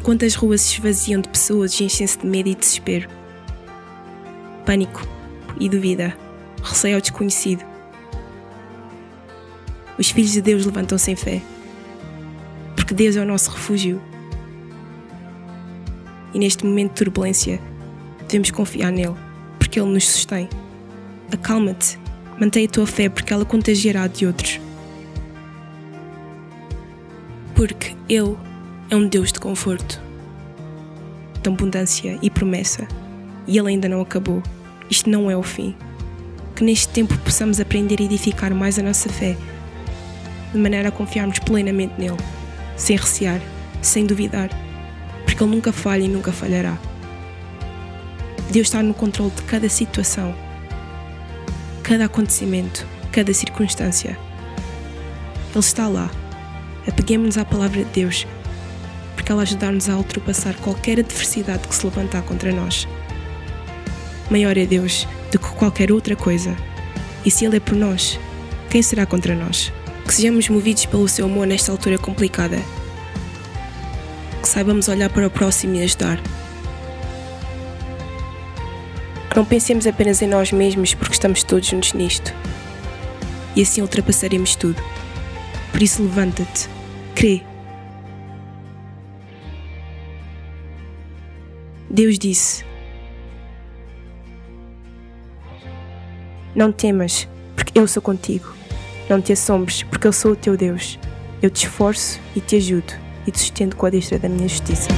enquanto as ruas se esvaziam de pessoas e enchem-se de medo e desespero. Pânico e dúvida, receio ao desconhecido. Os filhos de Deus levantam-se em fé, porque Deus é o nosso refúgio. E neste momento de turbulência, devemos confiar nele, porque ele nos sustém. Acalma-te, mantém a tua fé, porque ela contagiará de outros. Porque ele é um Deus de conforto, de abundância e promessa, e Ele ainda não acabou. Isto não é o fim. Que neste tempo possamos aprender a edificar mais a nossa fé, de maneira a confiarmos plenamente nele, sem recear, sem duvidar, porque Ele nunca falha e nunca falhará. Deus está no controle de cada situação, cada acontecimento, cada circunstância. Ele está lá. Apeguemos-nos à palavra de Deus porque ela ajudar-nos a ultrapassar qualquer adversidade que se levantar contra nós. Maior é Deus do que qualquer outra coisa, e se Ele é por nós, quem será contra nós? Que sejamos movidos pelo seu amor nesta altura complicada. Que saibamos olhar para o próximo e ajudar. Que não pensemos apenas em nós mesmos porque estamos todos juntos nisto. E assim ultrapassaremos tudo. Por isso, levanta-te, crê Deus disse: Não temas, porque eu sou contigo. Não te assombres, porque eu sou o teu Deus. Eu te esforço e te ajudo e te sustento com a destra da minha justiça.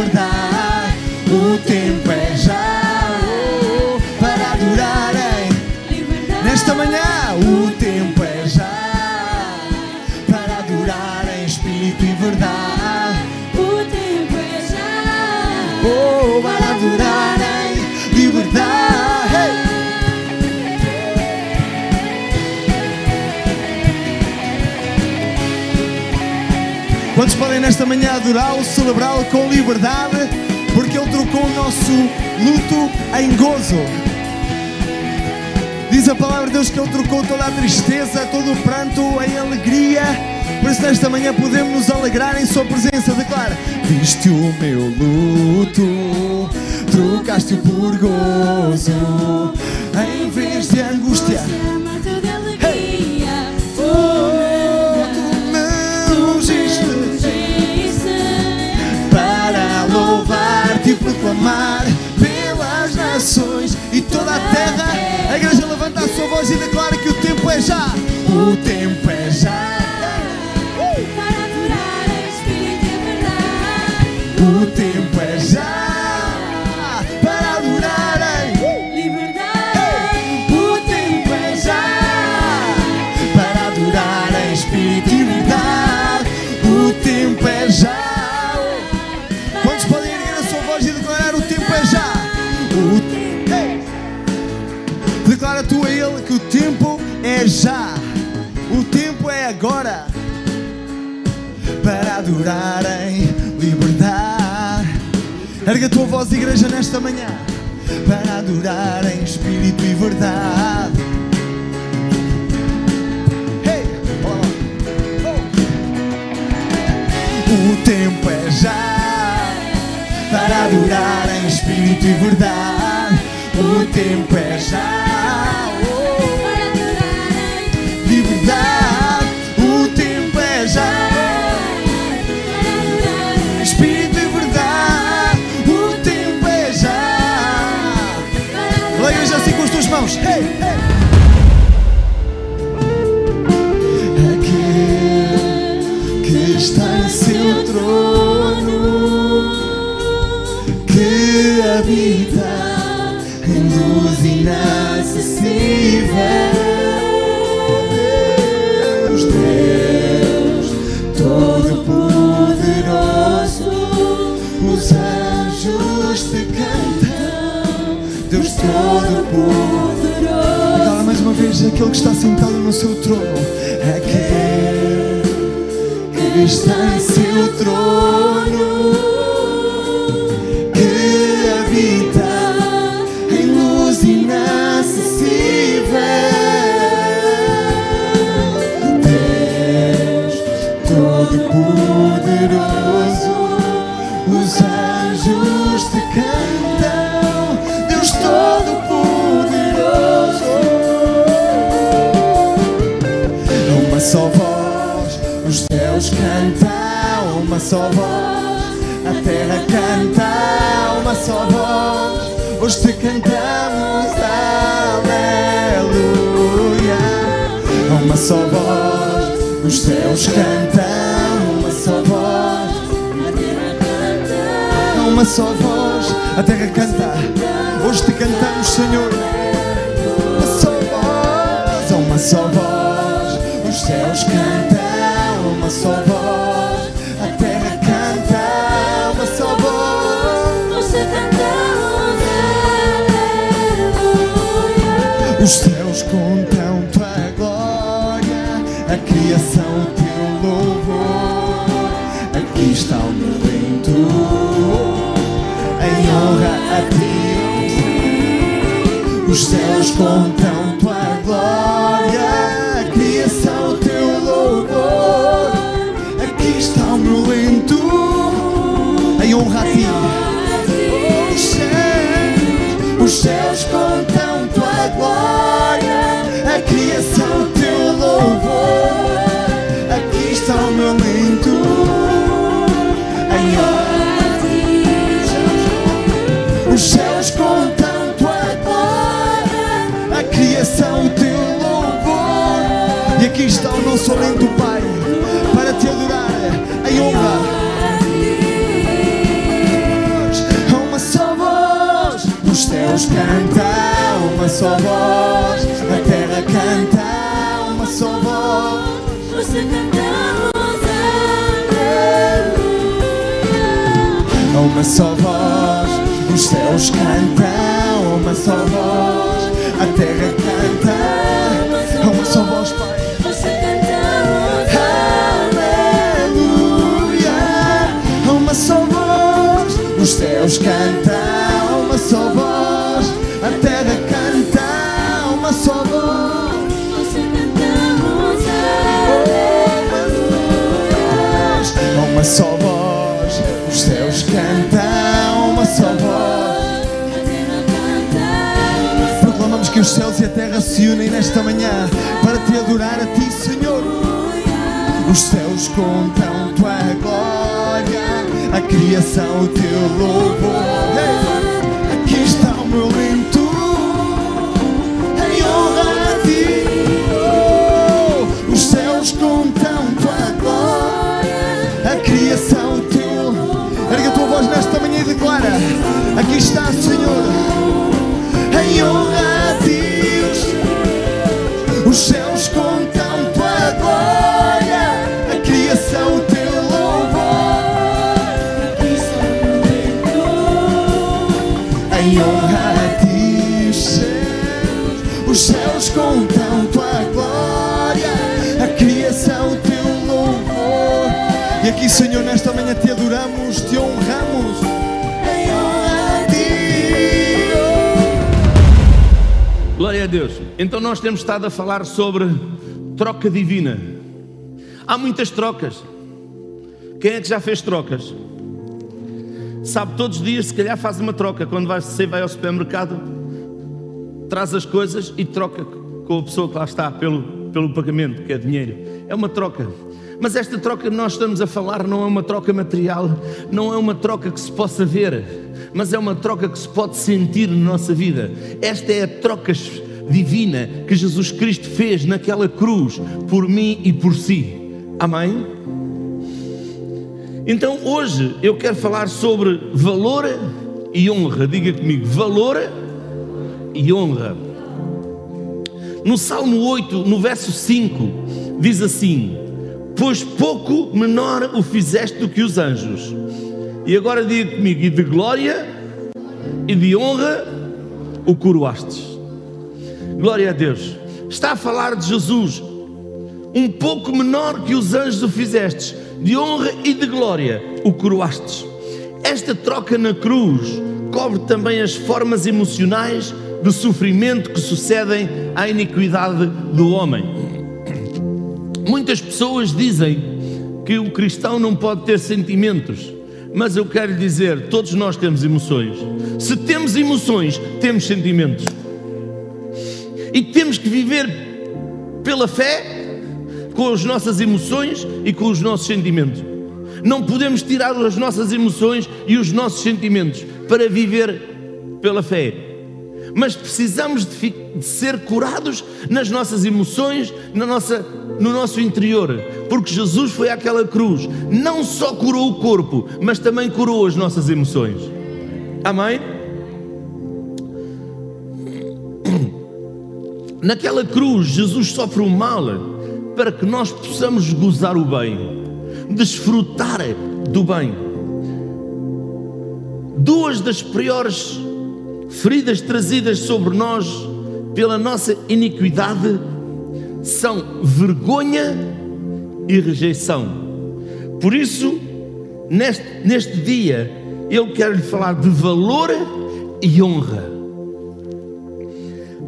O tempo é já para adorar nesta manhã. Quantos podem nesta manhã adorá-lo, celebrá-lo com liberdade, porque Ele trocou o nosso luto em gozo. Diz a palavra de Deus que Ele trocou toda a tristeza, todo o pranto em alegria. Por isso, nesta manhã, podemos nos alegrar em Sua presença. Declara: Viste o meu luto, trocaste-o por gozo, em vez de angústia. Proclamar pelas nações e toda a terra. A igreja levanta a sua voz e declara que o tempo é já. O tempo é já. O! Declara tu a ele que o tempo é já. O tempo é agora para adorar em liberdade. Erga a tua voz, igreja, nesta manhã para adorar em espírito e verdade. Olá. Oh. O tempo é já para adorar em espírito e verdade. O tempo é já. Inacessível. Deus, Deus, Todo-Poderoso, os anjos te cantam. Deus Todo-Poderoso. Agora mais uma vez, aquele que está sentado no seu trono, aquele que está em seu trono, Os anjos te cantam. Deus Todo-Poderoso, uma só voz, os céus cantam, uma só voz, a terra canta, uma só voz, hoje te cantamos, aleluia. Uma só voz, os céus cantam, uma só voz, a terra canta, hoje te cantamos, Senhor. Uma só voz, uma só voz, os céus cantam, uma só voz, a terra canta, uma só voz. Você cantamos aleluia. Os céus contam Os céus contam tua glória, a criação teu louvor. Aqui está o meu lento, em honra a ti. Os céus, os céus contam aqui está o Pai, para te adorar em honra. Uma só voz, os céus cantam, uma só voz, a terra canta, uma só voz. Você cantamos aleluia. Uma só voz, os céus cantam, uma só voz, a terra canta, uma só voz, a criação o teu louvor. Então nós temos estado a falar sobre troca divina. Há muitas trocas. Quem é que já fez trocas? Sabe, todos os dias se calhar faz uma troca. Quando você vai ao supermercado, traz as coisas e troca com a pessoa que lá está pelo, pelo pagamento, que é dinheiro. É uma troca. Mas esta troca que nós estamos a falar não é uma troca material, não é uma troca que se possa ver, mas é uma troca que se pode sentir na nossa vida. Esta é a troca divina que Jesus Cristo fez naquela cruz por mim e por si. Amém? Então hoje eu quero falar sobre valor e honra. Diga comigo, valor e honra. No Salmo 8, no verso 5, diz assim: Pois pouco menor o fizeste do que os anjos. E agora diga comigo, e de glória e de honra o coroastes. Glória a Deus. Está a falar de Jesus, um pouco menor que os anjos o fizestes, de honra e de glória o coroastes. Esta troca na cruz cobre também as formas emocionais de sofrimento que sucedem à iniquidade do homem. Muitas pessoas dizem que o cristão não pode ter sentimentos, mas eu quero dizer: todos nós temos emoções. Se temos emoções, temos sentimentos. E temos que viver pela fé, com as nossas emoções e com os nossos sentimentos. Não podemos tirar as nossas emoções e os nossos sentimentos para viver pela fé. Mas precisamos de, de ser curados nas nossas emoções, na nossa, no nosso interior, porque Jesus foi àquela cruz, não só curou o corpo, mas também curou as nossas emoções. Amém? Naquela cruz, Jesus sofre o mal para que nós possamos gozar o bem, desfrutar do bem. Duas das piores feridas trazidas sobre nós pela nossa iniquidade são vergonha e rejeição. Por isso, neste, neste dia, eu quero lhe falar de valor e honra.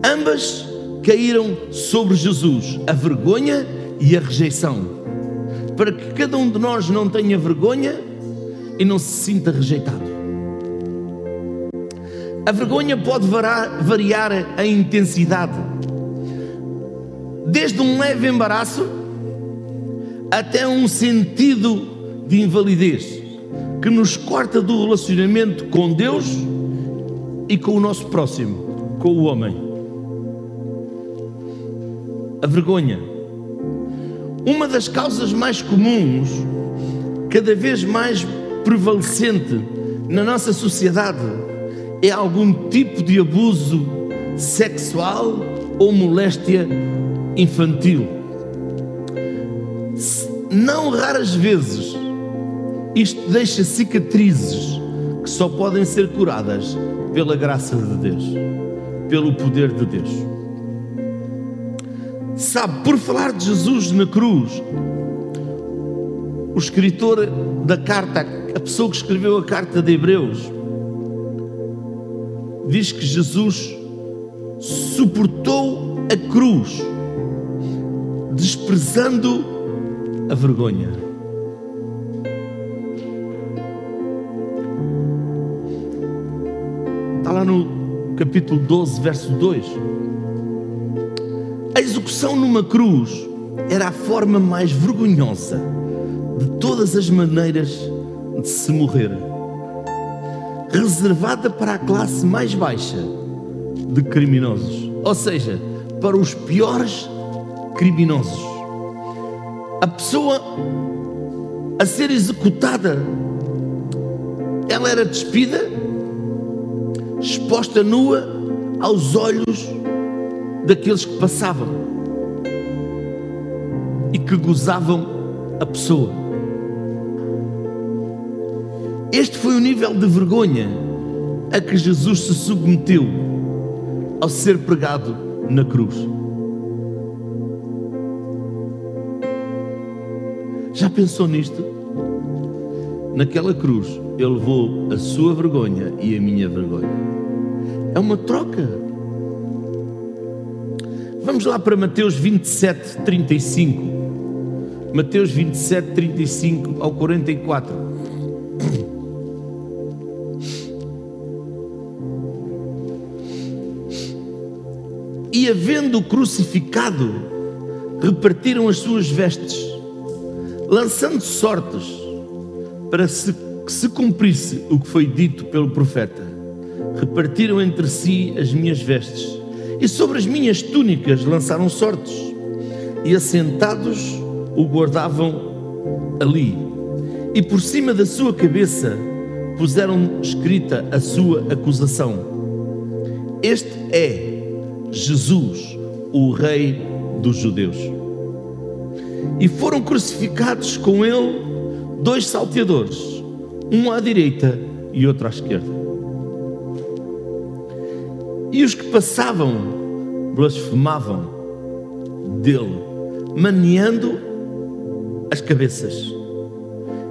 Ambas caíram sobre Jesus, a vergonha e a rejeição, para que cada um de nós não tenha vergonha e não se sinta rejeitado. A vergonha pode variar a intensidade, desde um leve embaraço até um sentido de invalidez que nos corta do relacionamento com Deus e com o nosso próximo, com o homem. A vergonha. Uma das causas mais comuns, cada vez mais prevalecente na nossa sociedade, é algum tipo de abuso sexual ou moléstia infantil. Não raras vezes, isto deixa cicatrizes que só podem ser curadas pela graça de Deus, pelo poder de Deus. Sabe, por falar de Jesus na cruz, o escritor da carta, a pessoa que escreveu a carta de Hebreus, diz que Jesus suportou a cruz, desprezando a vergonha. Está lá no capítulo 12, verso 2. A execução numa cruz era a forma mais vergonhosa de todas as maneiras de se morrer, reservada para a classe mais baixa de criminosos, ou seja, para os piores criminosos. A pessoa a ser executada ela era despida, exposta nua aos olhos daqueles que passavam e que gozavam a pessoa. Este foi o nível de vergonha a que Jesus se submeteu ao ser pregado na cruz. Já pensou nisto? Naquela cruz, ele levou a sua vergonha e a minha vergonha. É uma troca. Vamos lá para Mateus 27, 35. Mateus 27, 35 ao 44. E havendo crucificado, repartiram as suas vestes, lançando sortes para se, que se cumprisse o que foi dito pelo profeta. Repartiram entre si as minhas vestes, e sobre as minhas túnicas lançaram sortes, e assentados o guardavam ali. E por cima da sua cabeça puseram escrita a sua acusação: Este é Jesus, o Rei dos Judeus. E foram crucificados com ele dois salteadores, um à direita e outro à esquerda. E os que passavam blasfemavam dele, maneando as cabeças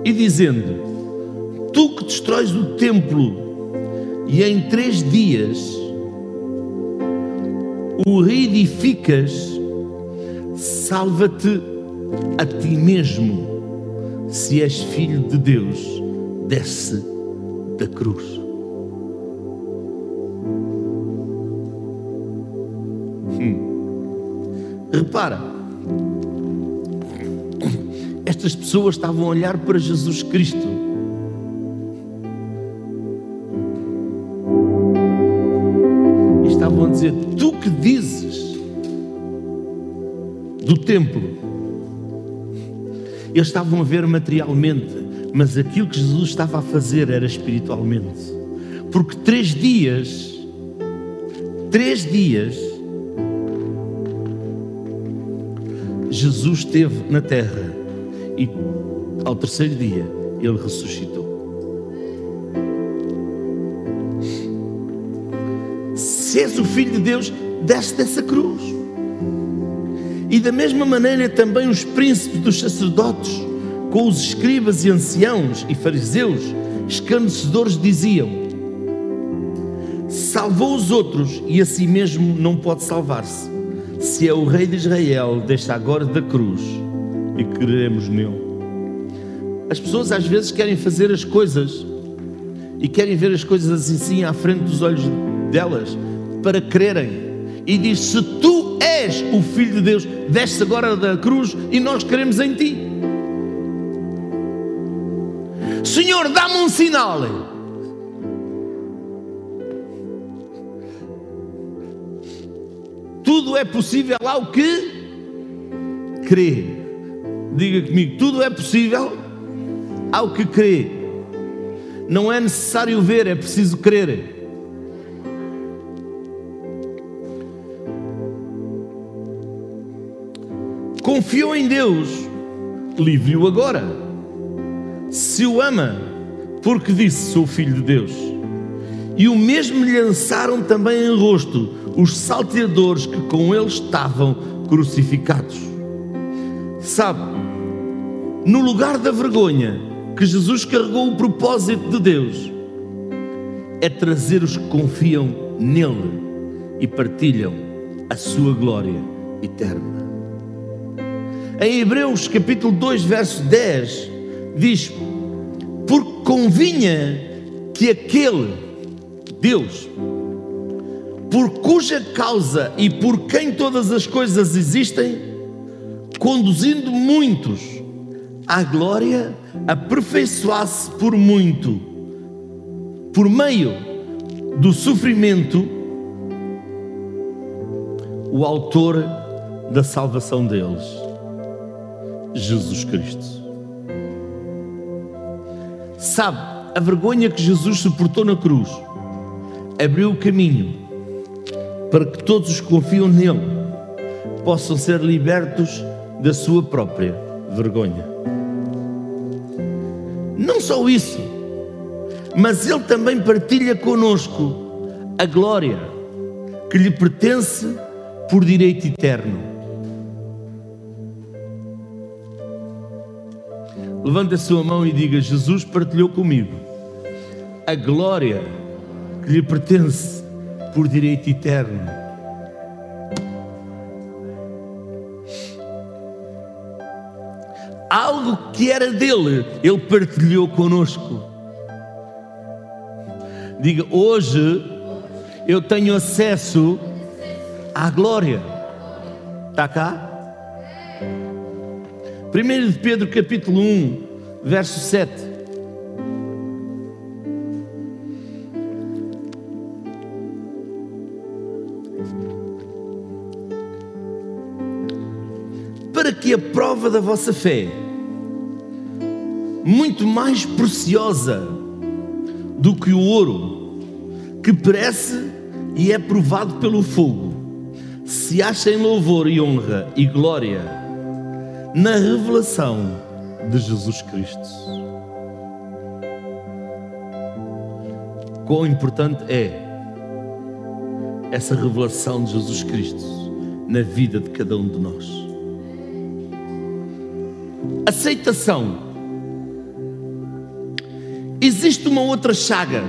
e dizendo: Tu que destróis o templo e em três dias o reedificas, salva-te a ti mesmo. Se és filho de Deus, desce da cruz. Repara, estas pessoas estavam a olhar para Jesus Cristo. E estavam a dizer: Tu que dizes do templo? Eles estavam a ver materialmente, mas aquilo que Jesus estava a fazer era espiritualmente. Porque três dias, três dias, Jesus esteve na terra e ao terceiro dia ele ressuscitou. Se és o Filho de Deus, desce dessa cruz. E da mesma maneira também os príncipes dos sacerdotes, com os escribas e anciãos e fariseus, escarnecedores, diziam: Salvou os outros e a si mesmo não pode salvar-se. Se é o Rei de Israel, deixa agora da cruz e creremos nele. As pessoas às vezes querem fazer as coisas e querem ver as coisas assim à frente dos olhos delas para crerem. E diz: Se tu és o Filho de Deus, desce agora da cruz e nós queremos em ti. Senhor, dá-me um sinal. Tudo é possível ao que crê. Diga comigo, tudo é possível ao que crê. Não é necessário ver, é preciso crer. Confiou em Deus, livre-o agora. Se o ama, porque disse: Sou filho de Deus. E o mesmo lhe lançaram também em rosto os salteadores que com ele estavam crucificados. Sabe, no lugar da vergonha que Jesus carregou o propósito de Deus, é trazer os que confiam nele e partilham a sua glória eterna. Em Hebreus capítulo 2, verso 10, diz: Porque convinha que aquele Deus, por cuja causa e por quem todas as coisas existem, conduzindo muitos à glória, aperfeiçoasse por muito, por meio do sofrimento, o autor da salvação deles, Jesus Cristo. Sabe, a vergonha que Jesus suportou na cruz abriu o caminho para que todos os que confiam nele possam ser libertos da sua própria vergonha. Não só isso, mas ele também partilha conosco a glória que lhe pertence por direito eterno. Levante a sua mão e diga: Jesus partilhou comigo a glória que lhe pertence por direito eterno. Algo que era dele, ele partilhou conosco. Diga: hoje eu tenho acesso à glória. Está cá? 1 de Pedro capítulo 1, verso 7. Prova da vossa fé, muito mais preciosa do que o ouro, que perece e é provado pelo fogo, se acha em louvor e honra e glória na revelação de Jesus Cristo. Quão importante é essa revelação de Jesus Cristo na vida de cada um de nós. Aceitação. Existe uma outra chaga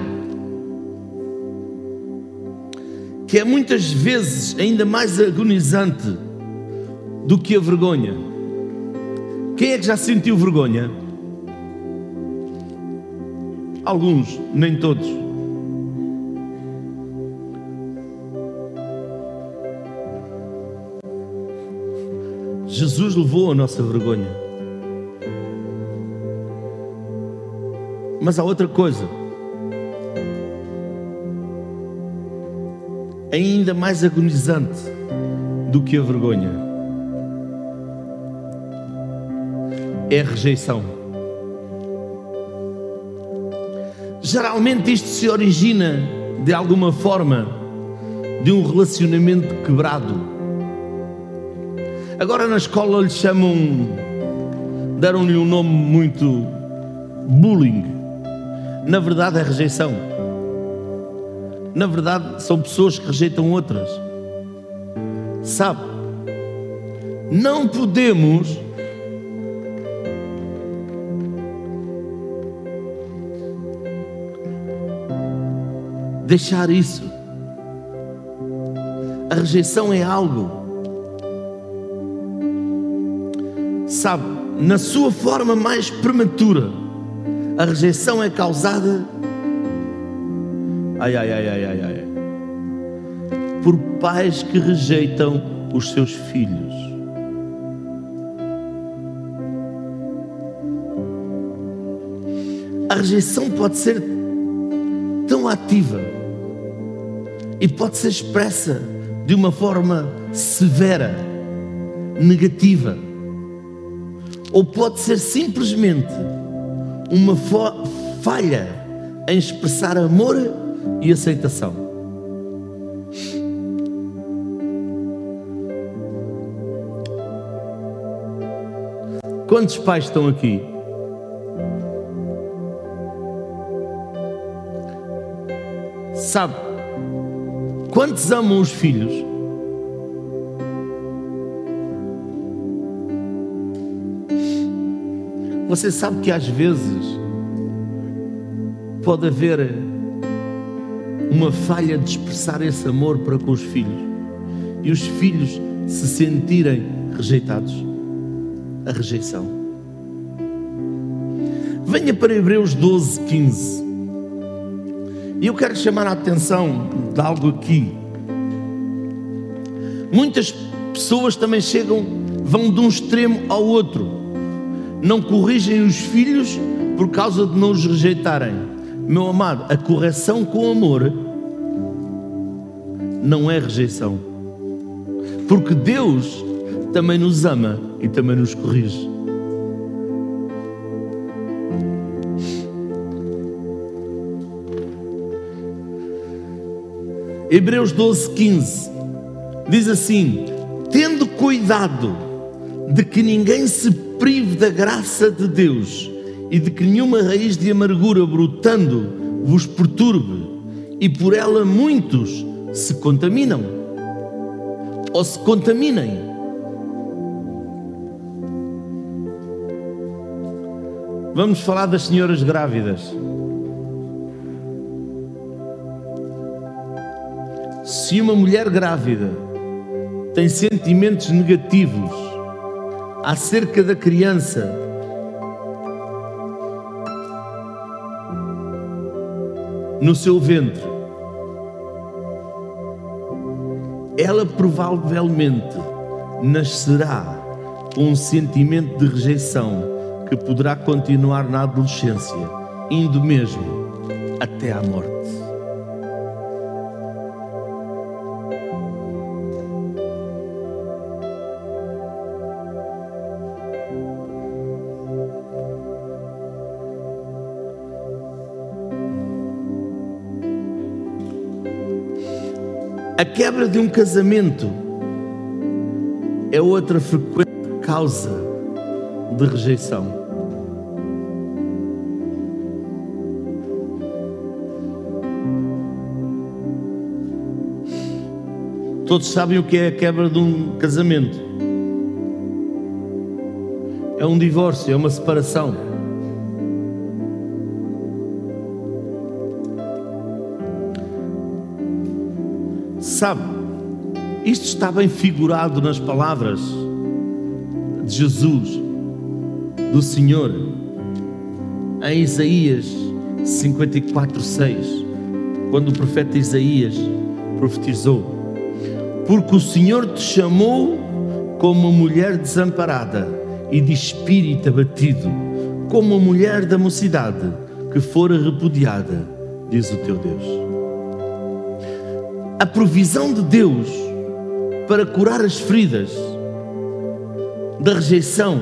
que é muitas vezes ainda mais agonizante do que a vergonha. Quem é que já sentiu vergonha? Alguns, nem todos. Jesus levou a nossa vergonha. Mas há outra coisa. Ainda mais agonizante do que a vergonha é rejeição. Geralmente isto se origina de alguma forma de um relacionamento quebrado. Agora na escola lhe chamam, deram-lhe um nome muito bullying. Na verdade é rejeição. Na verdade são pessoas que rejeitam outras. Sabe? Não podemos deixar isso. A rejeição é algo, sabe, na sua forma mais prematura, a rejeição é causada. Ai, ai, ai, ai, ai, ai. Por pais que rejeitam os seus filhos. A rejeição pode ser tão ativa e pode ser expressa de uma forma severa, negativa, ou pode ser simplesmente uma falha em expressar amor e aceitação. Quantos pais estão aqui? Sabe, Quantos amam os filhos? Você sabe que às vezes pode haver uma falha de expressar esse amor para com os filhos e os filhos se sentirem rejeitados. A rejeição. Venha para Hebreus 12, 15. E eu quero chamar a atenção de algo aqui. Muitas pessoas também chegam, vão de um extremo ao outro não corrigem os filhos por causa de não os rejeitarem. Meu amado, a correção com amor não é rejeição, porque Deus também nos ama e também nos corrige. Hebreus 12, 15 diz assim: Tendo cuidado de que ninguém se prive da graça de Deus e de que nenhuma raiz de amargura brotando vos perturbe e por ela muitos se contaminam ou se contaminem. Vamos falar das senhoras grávidas. Se uma mulher grávida tem sentimentos negativos acerca da criança, no seu ventre, ela provavelmente nascerá com um sentimento de rejeição que poderá continuar na adolescência, indo mesmo até à morte. A quebra de um casamento é outra frequente causa de rejeição. Todos sabem o que é a quebra de um casamento. É um divórcio, é uma separação. Sabe, isto está bem figurado nas palavras de Jesus, do Senhor, em Isaías 54, 6, quando o profeta Isaías profetizou: Porque o Senhor te chamou como uma mulher desamparada e de espírito abatido, como uma mulher da mocidade que fora repudiada, diz o teu Deus a provisão de Deus para curar as feridas da rejeição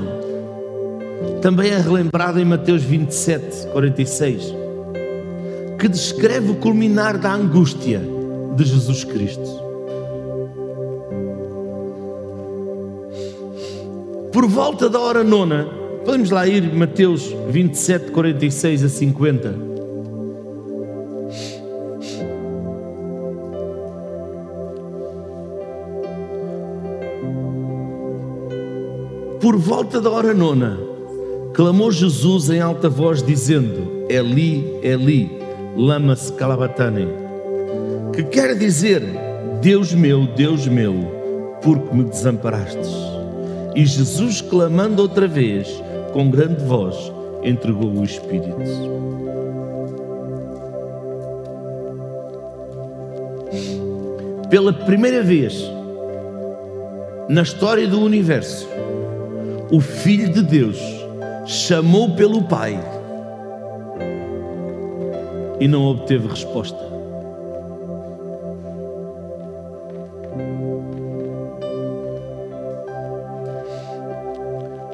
também é relembrada em Mateus 27, 46, que descreve o culminar da angústia de Jesus Cristo. Por volta da hora nona, podemos lá ir, Mateus 27, 46 a 50. Volta da hora nona, clamou Jesus em alta voz, dizendo: Eli, Eli, lama-se calabatane, que quer dizer: Deus meu, Deus meu, por que me desamparastes? E Jesus, clamando outra vez, com grande voz, entregou o Espírito. Pela primeira vez na história do universo, o Filho de Deus chamou pelo Pai e não obteve resposta.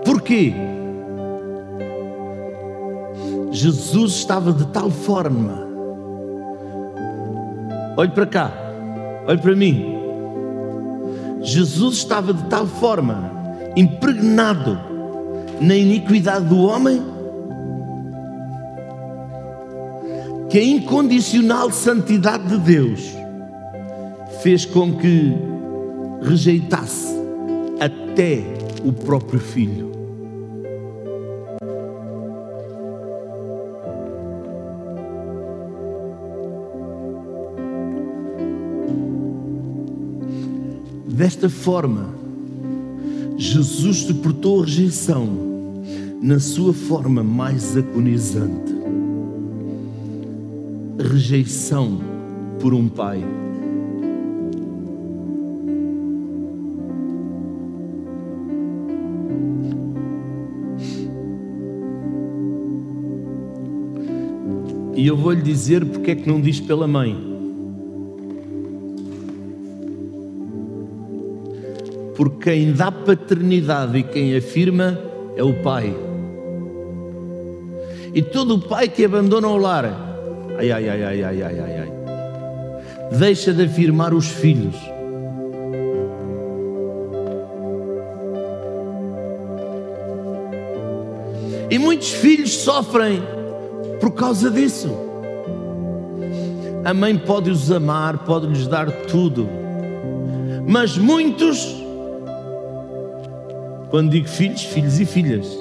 Porquê? Jesus estava de tal forma. Olhe para cá, olhe para mim. Jesus estava de tal forma impregnado na iniquidade do homem, que a incondicional santidade de Deus fez com que rejeitasse até o próprio filho. Desta forma, Jesus suportou a rejeição na sua forma mais agonizante. Rejeição por um pai. E eu vou lhe dizer porque é que não diz pela mãe. Porque quem dá paternidade e quem afirma é o pai. E todo pai que abandona o lar, ai, ai, ai, ai, ai, ai, ai, ai. deixa de afirmar os filhos. E muitos filhos sofrem por causa disso. A mãe pode os amar, pode lhes dar tudo, mas muitos, quando digo filhos, filhos e filhas,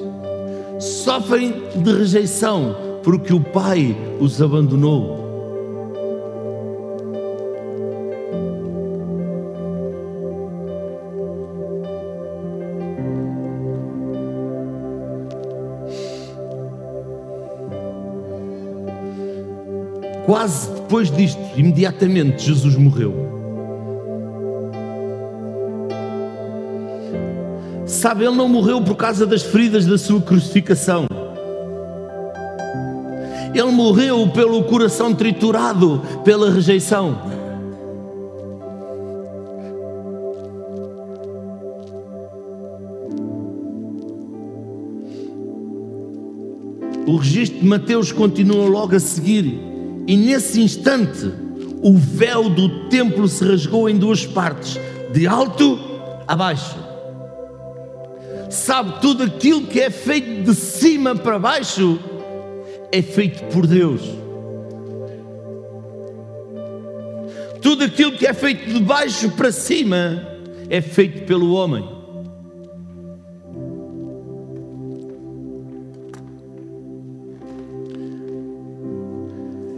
sofrem de rejeição porque o pai os abandonou. Quase depois disto, imediatamente, Jesus morreu. Sabe, ele não morreu por causa das feridas da sua crucificação. Ele morreu pelo coração triturado pela rejeição. O registro de Mateus continua logo a seguir, e nesse instante o véu do templo se rasgou em duas partes, de alto a baixo. Sabe, tudo aquilo que é feito de cima para baixo é feito por Deus. Tudo aquilo que é feito de baixo para cima é feito pelo homem.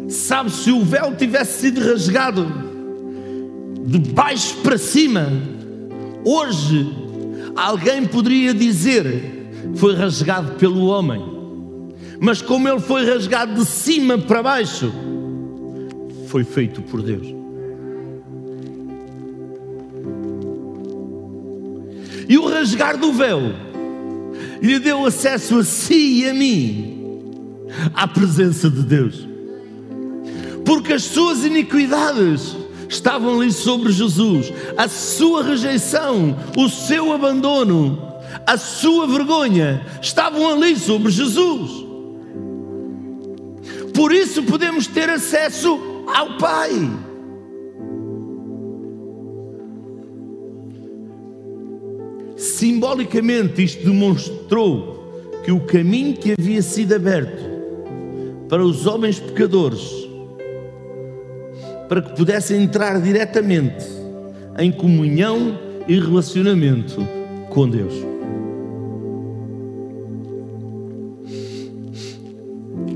Sabe, se o véu tivesse sido rasgado de baixo para cima, hoje alguém poderia dizer foi rasgado pelo homem. Mas como ele foi rasgado de cima para baixo, foi feito por Deus. E o rasgar do véu lhe deu acesso a si e a mim à presença de Deus. Porque as suas iniquidades estavam ali sobre Jesus, a sua rejeição, o seu abandono, a sua vergonha estavam ali sobre Jesus. Por isso podemos ter acesso ao Pai. Simbolicamente, isto demonstrou que o caminho que havia sido aberto para os homens pecadores, para que pudessem entrar diretamente em comunhão e relacionamento com Deus.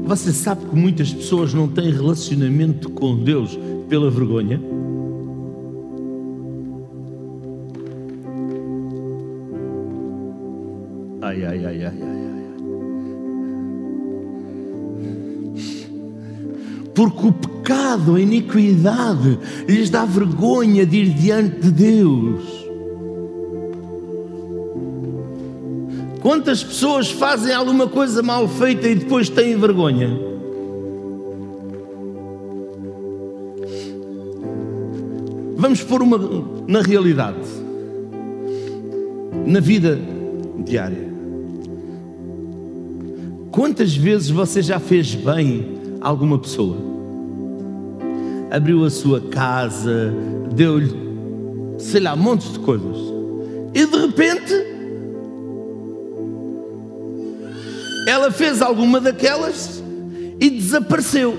Você sabe que muitas pessoas não têm relacionamento com Deus pela vergonha? Ai, ai, ai, ai, ai, Porque o pecado, a iniquidade, lhes dá vergonha de ir diante de Deus. Quantas pessoas fazem alguma coisa mal feita e depois têm vergonha? Vamos pôr uma na realidade, na vida diária. Quantas vezes você já fez bem alguma pessoa? Abriu a sua casa, deu-lhe, sei lá, montes de coisas. E de repente, ela fez alguma daquelas e desapareceu.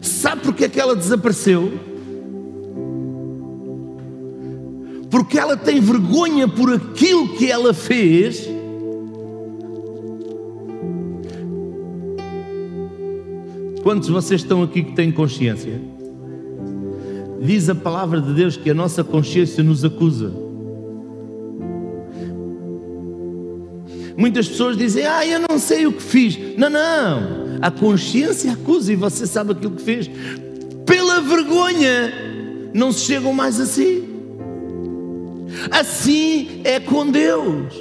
Sabe porque é que ela desapareceu? Porque ela tem vergonha por aquilo que ela fez. Quantos de vocês estão aqui que têm consciência? Diz a palavra de Deus que a nossa consciência nos acusa. Muitas pessoas dizem: Ah, eu não sei o que fiz. Não, não. A consciência acusa e você sabe aquilo que fez. Pela vergonha, não se chegam mais assim. Assim é com Deus.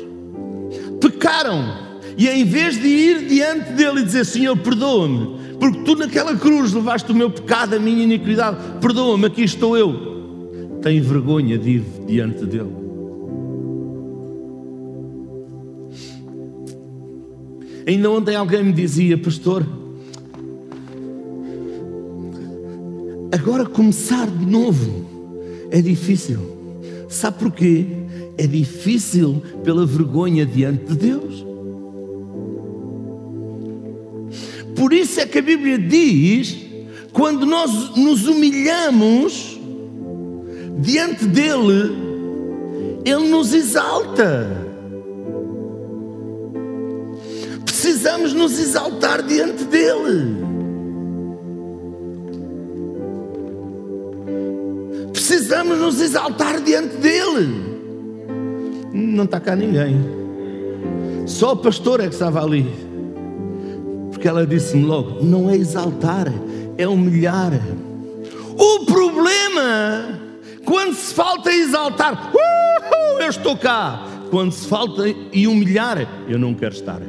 Pecaram. E em vez de ir diante dele e dizer: Senhor, perdoa-me, porque tu naquela cruz levaste o meu pecado, a minha iniquidade, perdoa-me, aqui estou eu. Tem vergonha de ir diante dele. Ainda ontem alguém me dizia, pastor, Agora começar de novo é difícil. Sabe porquê? É difícil pela vergonha diante de Deus. Por isso é que a Bíblia diz: quando nós nos humilhamos diante dEle, Ele nos exalta. Precisamos nos exaltar diante dEle. Precisamos nos exaltar diante dEle. Não está cá ninguém. Só o pastor é que estava ali. Porque ela disse-me logo: não é exaltar, é humilhar. O problema, quando se falta exaltar, uh, eu estou cá. Quando se falta e humilhar, eu não quero estar.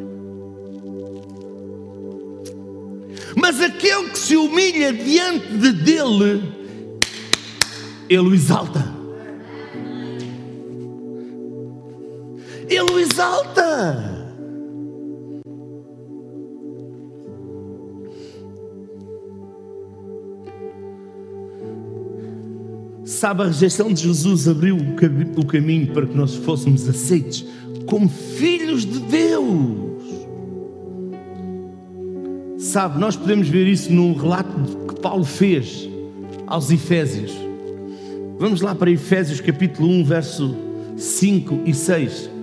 Mas aquele que se humilha diante de dele, ele o exalta. Ele o exalta. Sabe, a rejeição de Jesus abriu o caminho para que nós fôssemos aceitos como filhos de Deus. Sabe, nós podemos ver isso num relato que Paulo fez aos Efésios. Vamos lá para Efésios capítulo 1, verso 5 e 6.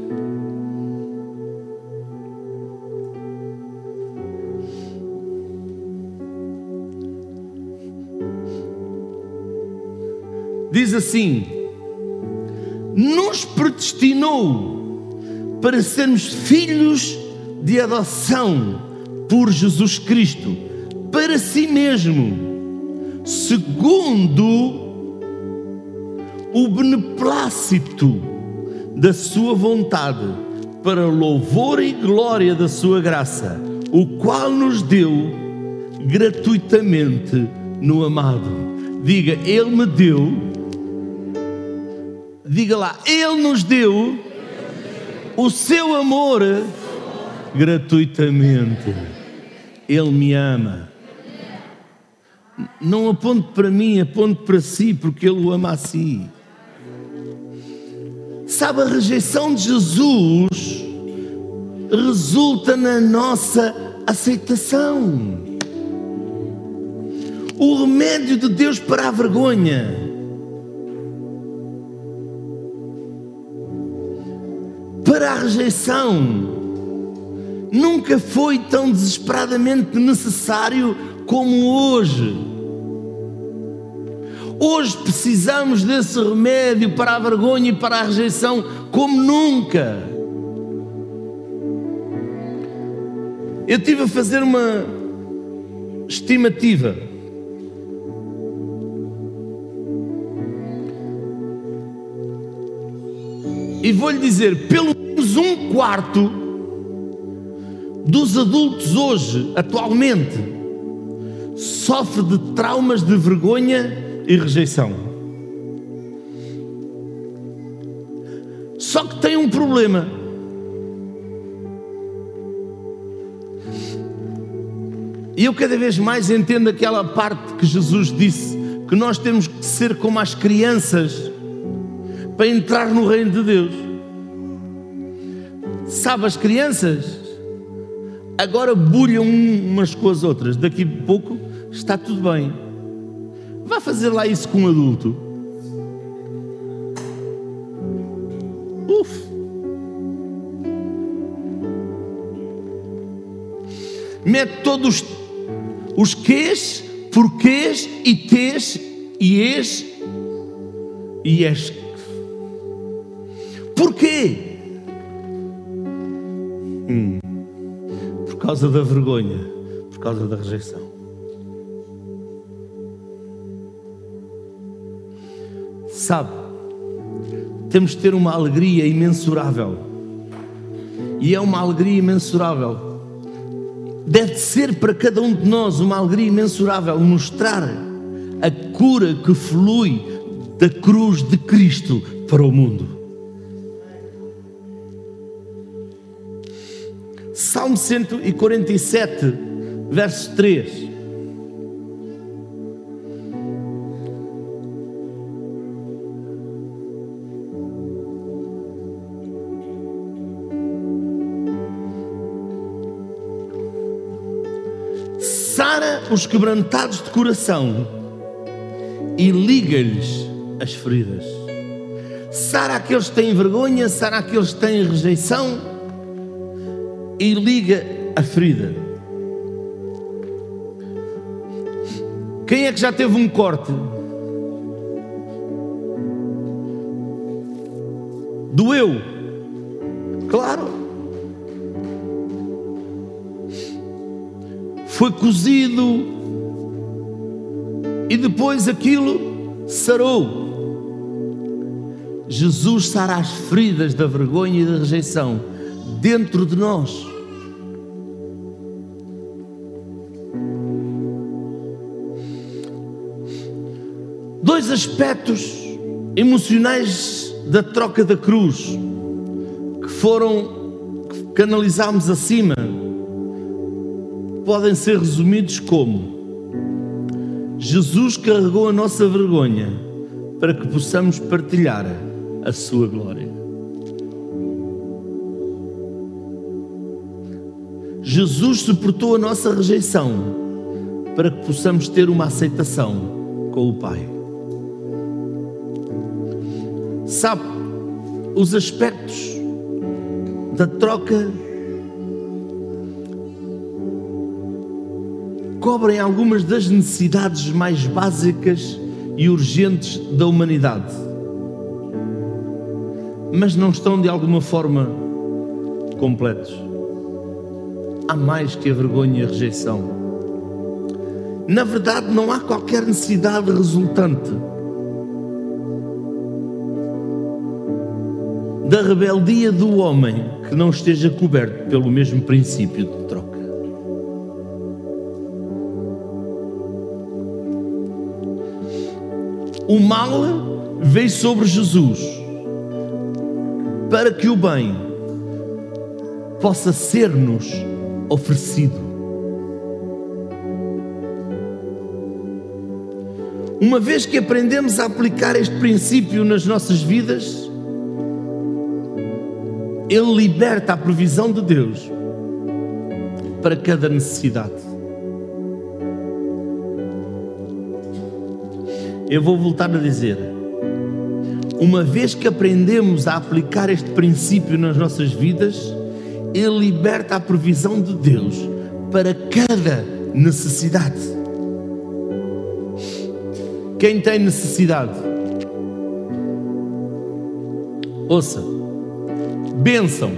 Assim: nos predestinou para sermos filhos de adoção por Jesus Cristo, para si mesmo, segundo o beneplácito da sua vontade, para louvor e glória da sua graça, o qual nos deu gratuitamente no amado. Diga, Ele me deu Diga lá, Ele nos deu o seu amor gratuitamente. Ele me ama. Não aponte para mim, aponte para si, porque Ele o ama a si. Sabe, a rejeição de Jesus resulta na nossa aceitação. O remédio de Deus para a vergonha para a rejeição nunca foi tão desesperadamente necessário como hoje. Hoje precisamos desse remédio para a vergonha e para a rejeição como nunca. Eu tive a fazer uma estimativa. E vou-lhe dizer, pelo menos um quarto dos adultos hoje, atualmente, sofre de traumas de vergonha e rejeição. Só que tem um problema. E eu cada vez mais entendo aquela parte que Jesus disse, que nós temos que ser como as crianças para entrar no reino de Deus. Sabe, as crianças agora bulham umas com as outras, daqui a pouco está tudo bem. Vá fazer lá isso com um adulto. Uf. Mete todos os quês, porquês e tês e es e es Porquê? Hum, por causa da vergonha, por causa da rejeição. Sabe, temos de ter uma alegria imensurável. E é uma alegria imensurável. Deve ser para cada um de nós uma alegria imensurável mostrar a cura que flui da cruz de Cristo para o mundo. Salmo 147, verso 3. Sara os quebrantados de coração e liga-lhes as feridas. Sara aqueles que têm vergonha, Sara aqueles que têm rejeição e liga a ferida. Quem é que já teve um corte? Doeu? Claro. Foi cozido e depois aquilo sarou. Jesus sara as feridas da vergonha e da rejeição dentro de nós. Dois aspectos emocionais da troca da cruz que foram que analisámos acima podem ser resumidos como Jesus carregou a nossa vergonha para que possamos partilhar a sua glória. Jesus suportou a nossa rejeição para que possamos ter uma aceitação com o Pai. Sabe, os aspectos da troca cobrem algumas das necessidades mais básicas e urgentes da humanidade, mas não estão de alguma forma completos. Há mais que a vergonha e a rejeição. Na verdade, não há qualquer necessidade resultante da rebeldia do homem que não esteja coberto pelo mesmo princípio de troca. O mal veio sobre Jesus para que o bem possa ser-nos oferecido. Uma vez que aprendemos a aplicar este princípio nas nossas vidas, ele liberta a provisão de Deus para cada necessidade. Eu vou voltar a dizer: uma vez que aprendemos a aplicar este princípio nas nossas vidas, ele liberta a provisão de Deus para cada necessidade. Quem tem necessidade, ouça, bênção,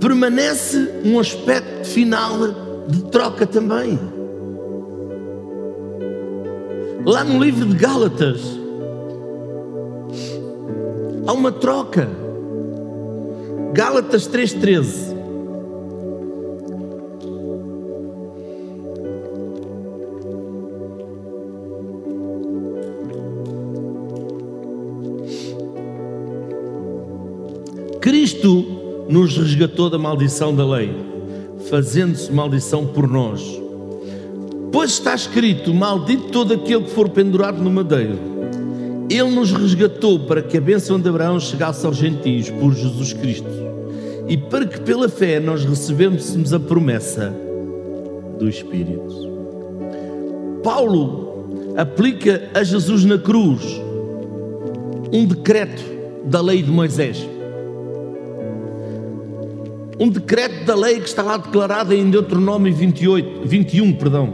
permanece um aspecto final de troca também. Lá no livro de Gálatas, há uma troca. Gálatas 3,13. Cristo nos resgatou da maldição da lei, fazendo-se maldição por nós. Pois está escrito: Maldito todo aquele que for pendurado no madeiro. Ele nos resgatou para que a bênção de Abraão chegasse aos gentios por Jesus Cristo e para que pela fé nós recebêssemos a promessa do Espírito. Paulo aplica a Jesus na cruz um decreto da lei de Moisés. Um decreto da lei que está lá declarado em Deuteronômio 28, 21, perdão.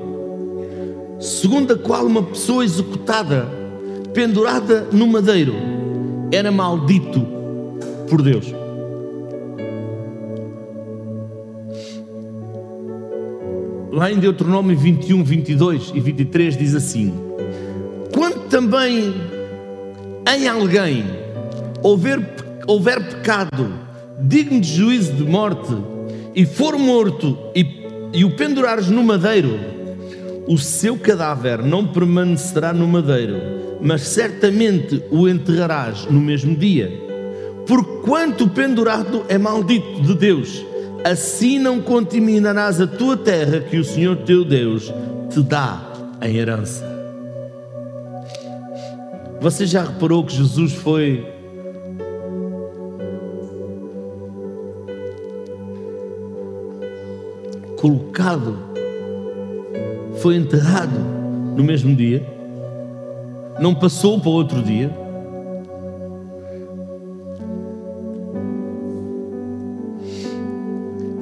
Segundo a qual uma pessoa executada, pendurada no madeiro, era maldito por Deus. Lá em Deuteronômio 21, 22 e 23 diz assim: Quando também em alguém houver, houver pecado digno de juízo de morte e for morto e, e o pendurares no madeiro, o seu cadáver não permanecerá no madeiro, mas certamente o enterrarás no mesmo dia. Porquanto pendurado é maldito de Deus, assim não contaminarás a tua terra que o Senhor teu Deus te dá em herança. Você já reparou que Jesus foi colocado, foi enterrado no mesmo dia, não passou para outro dia.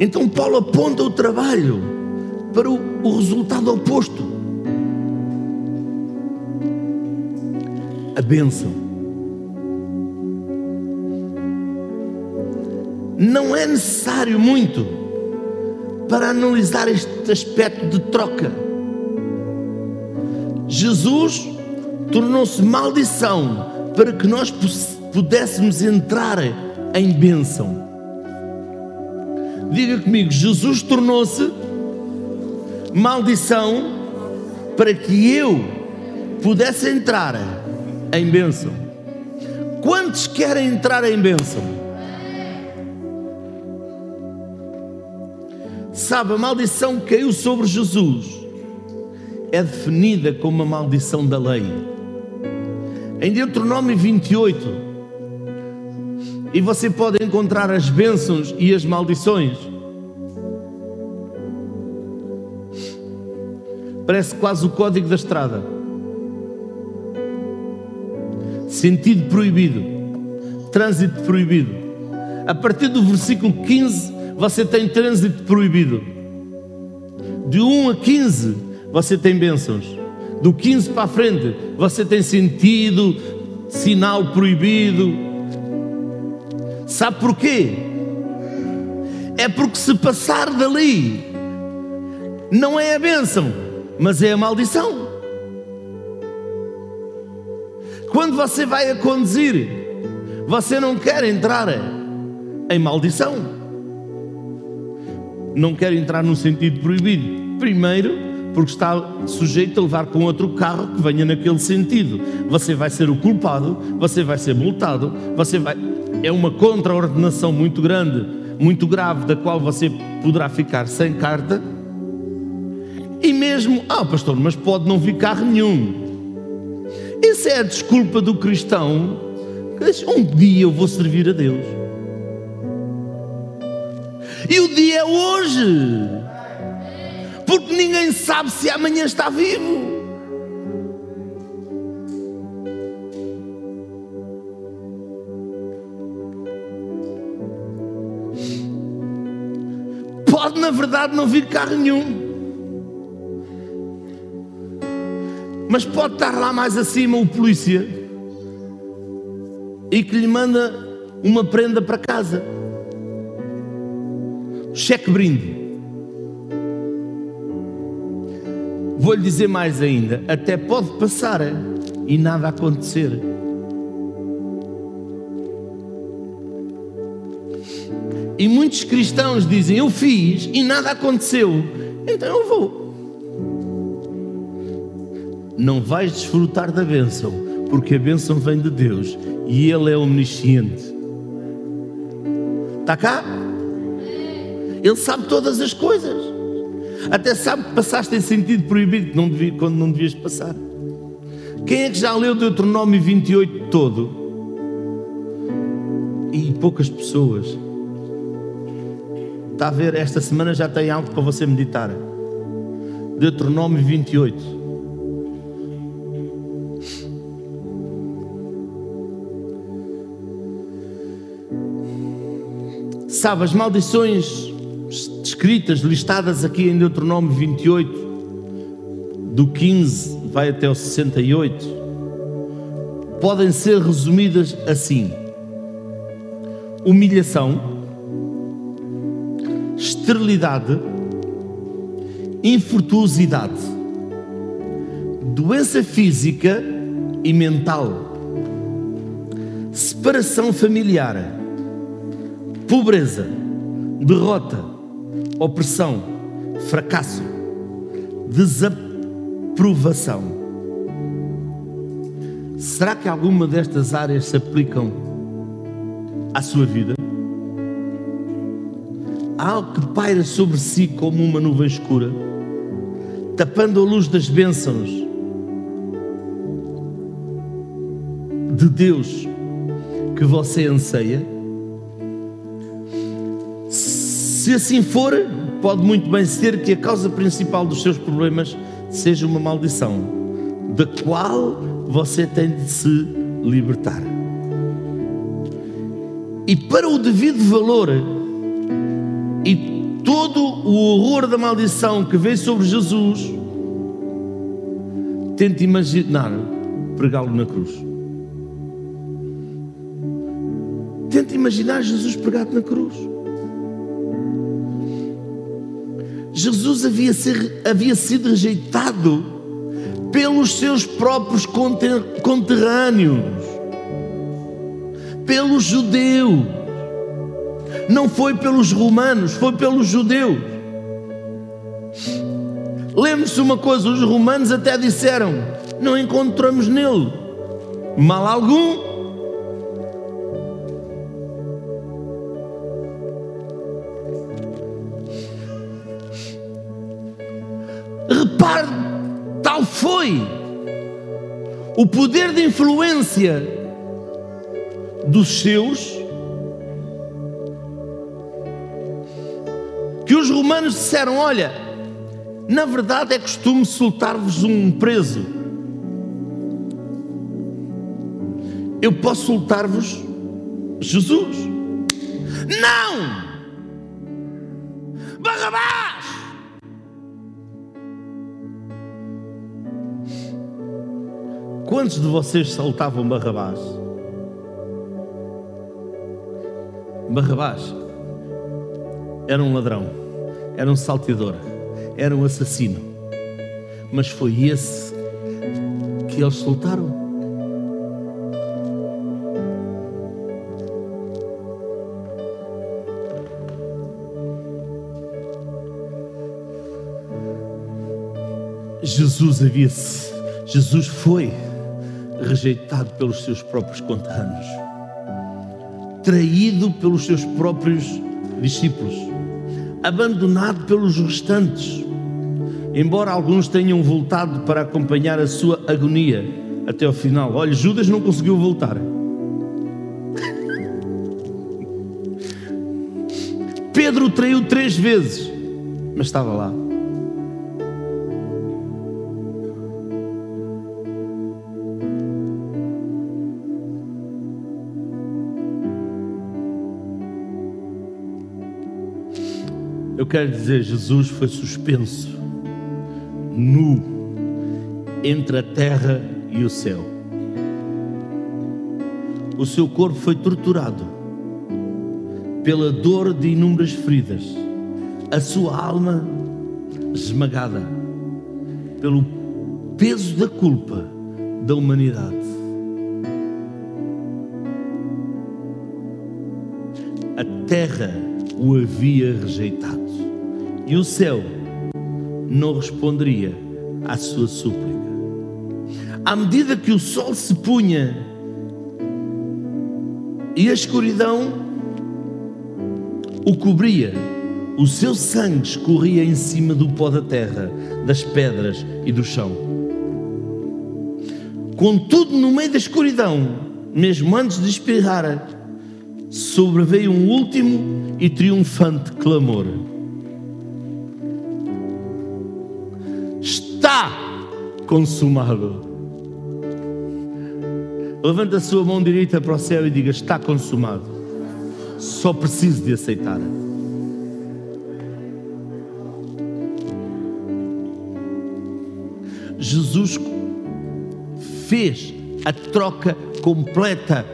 Então Paulo aponta o trabalho para o, o resultado oposto. A bênção. Não é necessário muito para analisar este aspecto de troca. Jesus tornou-se maldição para que nós pudéssemos entrar em bênção. Diga comigo, Jesus tornou-se maldição para que eu pudesse entrar em bênção. Quantos querem entrar em bênção? Sabe, a maldição que caiu sobre Jesus é definida como uma maldição da lei. Em Deuteronômio 28, e você pode encontrar as bênçãos e as maldições. Parece quase o código da estrada. Sentido proibido, trânsito proibido. A partir do versículo 15, você tem trânsito proibido. De 1 a 15, você tem bênçãos. Do 15 para a frente, você tem sentido, sinal proibido, Sabe porquê? É porque se passar dali, não é a bênção, mas é a maldição. Quando você vai a conduzir, você não quer entrar em maldição. Não quer entrar num sentido proibido. Primeiro, porque está sujeito a levar com outro carro que venha naquele sentido. Você vai ser o culpado, você vai ser multado, você vai é uma contraordenação muito grande, muito grave, da qual você poderá ficar sem carta. E mesmo, ah, pastor, mas pode não vir carro nenhum. Essa é a desculpa do cristão. Um dia eu vou servir a Deus. E o dia é hoje. Porque ninguém sabe se amanhã está vivo. pode, na verdade, não vir carro nenhum. Mas pode estar lá mais acima o polícia e que lhe manda uma prenda para casa. Cheque brinde. Vou-lhe dizer mais ainda: até pode passar e nada acontecer. E muitos cristãos dizem: Eu fiz e nada aconteceu, então eu vou. Não vais desfrutar da bênção, porque a bênção vem de Deus e Ele é omnisciente. Está cá? Ele sabe todas as coisas. Até sabe que passaste em sentido proibido não devia, quando não devias passar. Quem é que já leu Deuteronômio 28 todo? E poucas pessoas. Está a ver, esta semana já tem algo para você meditar. Deuteronômio 28. Sabe, as maldições descritas, listadas aqui em Deuteronômio 28, do 15 vai até o 68, podem ser resumidas assim: humilhação esterilidade, infrutuosidade, doença física e mental, separação familiar, pobreza, derrota, opressão, fracasso, desaprovação. Será que alguma destas áreas se aplicam à sua vida? há algo que paira sobre si como uma nuvem escura, tapando a luz das bênçãos de Deus que você anseia. Se assim for, pode muito bem ser que a causa principal dos seus problemas seja uma maldição, da qual você tem de se libertar. E para o devido valor e todo o horror da maldição que veio sobre Jesus, tente imaginar pregá-lo na cruz. Tente imaginar Jesus pregado na cruz. Jesus havia, ser, havia sido rejeitado pelos seus próprios conterrâneos, pelos judeus. Não foi pelos romanos, foi pelos judeus. Lembre-se uma coisa: os romanos até disseram: não encontramos nele mal algum. Foi o poder de influência dos seus que os romanos disseram: Olha, na verdade é costume soltar-vos um preso. Eu posso soltar-vos Jesus. Não! Barrabás! Quantos de vocês soltavam Barrabás? Barrabás era um ladrão, era um salteador, era um assassino. Mas foi esse que eles soltaram. Jesus havia Jesus foi rejeitado pelos seus próprios conterrâneos, traído pelos seus próprios discípulos, abandonado pelos restantes, embora alguns tenham voltado para acompanhar a sua agonia até ao final. Olha, Judas não conseguiu voltar. Pedro traiu três vezes, mas estava lá. Eu quero dizer, Jesus foi suspenso, nu, entre a terra e o céu. O seu corpo foi torturado pela dor de inúmeras feridas, a sua alma esmagada pelo peso da culpa da humanidade. A terra o havia rejeitado e o céu não responderia à sua súplica. À medida que o sol se punha e a escuridão o cobria, o seu sangue escorria em cima do pó da terra, das pedras e do chão. Contudo, no meio da escuridão, mesmo antes de espirrar, sobreveio um último e triunfante clamor. Consumado. Levanta a sua mão direita para o céu e diga: Está consumado. Só preciso de aceitar. Jesus fez a troca completa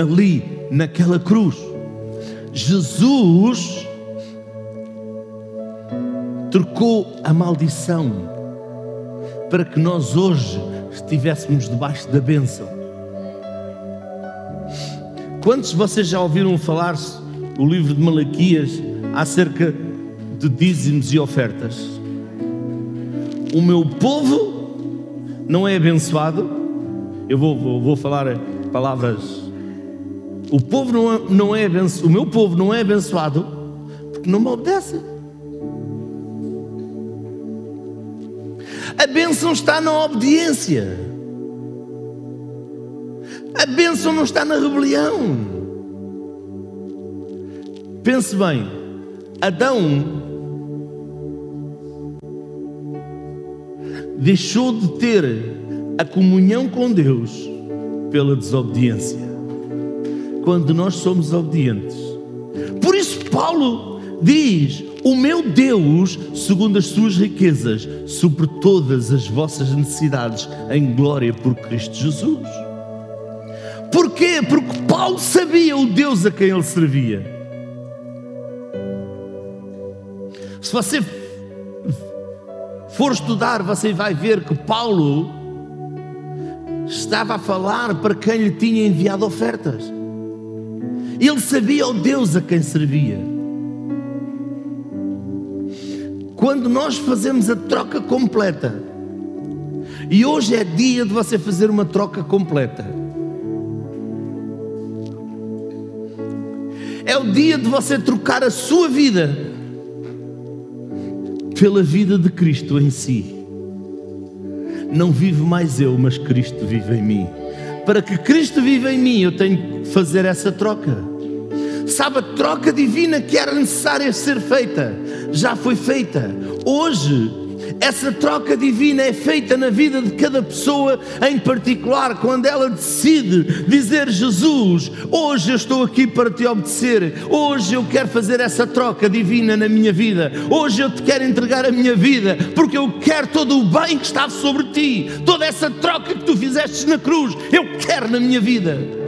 ali, naquela cruz. Jesus trocou a maldição para que nós hoje estivéssemos debaixo da bênção. Quantos de vocês já ouviram falar o livro de Malaquias acerca de dízimos e ofertas? O meu povo não é abençoado. Eu vou, vou, vou falar palavras. O povo não é, não é abençoado. O meu povo não é abençoado porque não me obedece. A bênção está na obediência. A bênção não está na rebelião. Pense bem, Adão deixou de ter a comunhão com Deus pela desobediência. Quando nós somos obedientes. Por isso, Paulo diz: O meu Deus, segundo as suas riquezas, supre todas as vossas necessidades em glória por Cristo Jesus. Porquê? Porque Paulo sabia o Deus a quem ele servia. Se você for estudar, você vai ver que Paulo estava a falar para quem lhe tinha enviado ofertas. Ele sabia o Deus a quem servia. Quando nós fazemos a troca completa, e hoje é dia de você fazer uma troca completa. É o dia de você trocar a sua vida pela vida de Cristo em si. Não vivo mais eu, mas Cristo vive em mim. Para que Cristo viva em mim, eu tenho que fazer essa troca. Sabe, a troca divina que era necessária ser feita, já foi feita. Hoje, essa troca divina é feita na vida de cada pessoa em particular, quando ela decide dizer: Jesus, hoje eu estou aqui para te obedecer, hoje eu quero fazer essa troca divina na minha vida, hoje eu te quero entregar a minha vida, porque eu quero todo o bem que está sobre ti, toda essa troca que tu fizeste na cruz, eu quero na minha vida.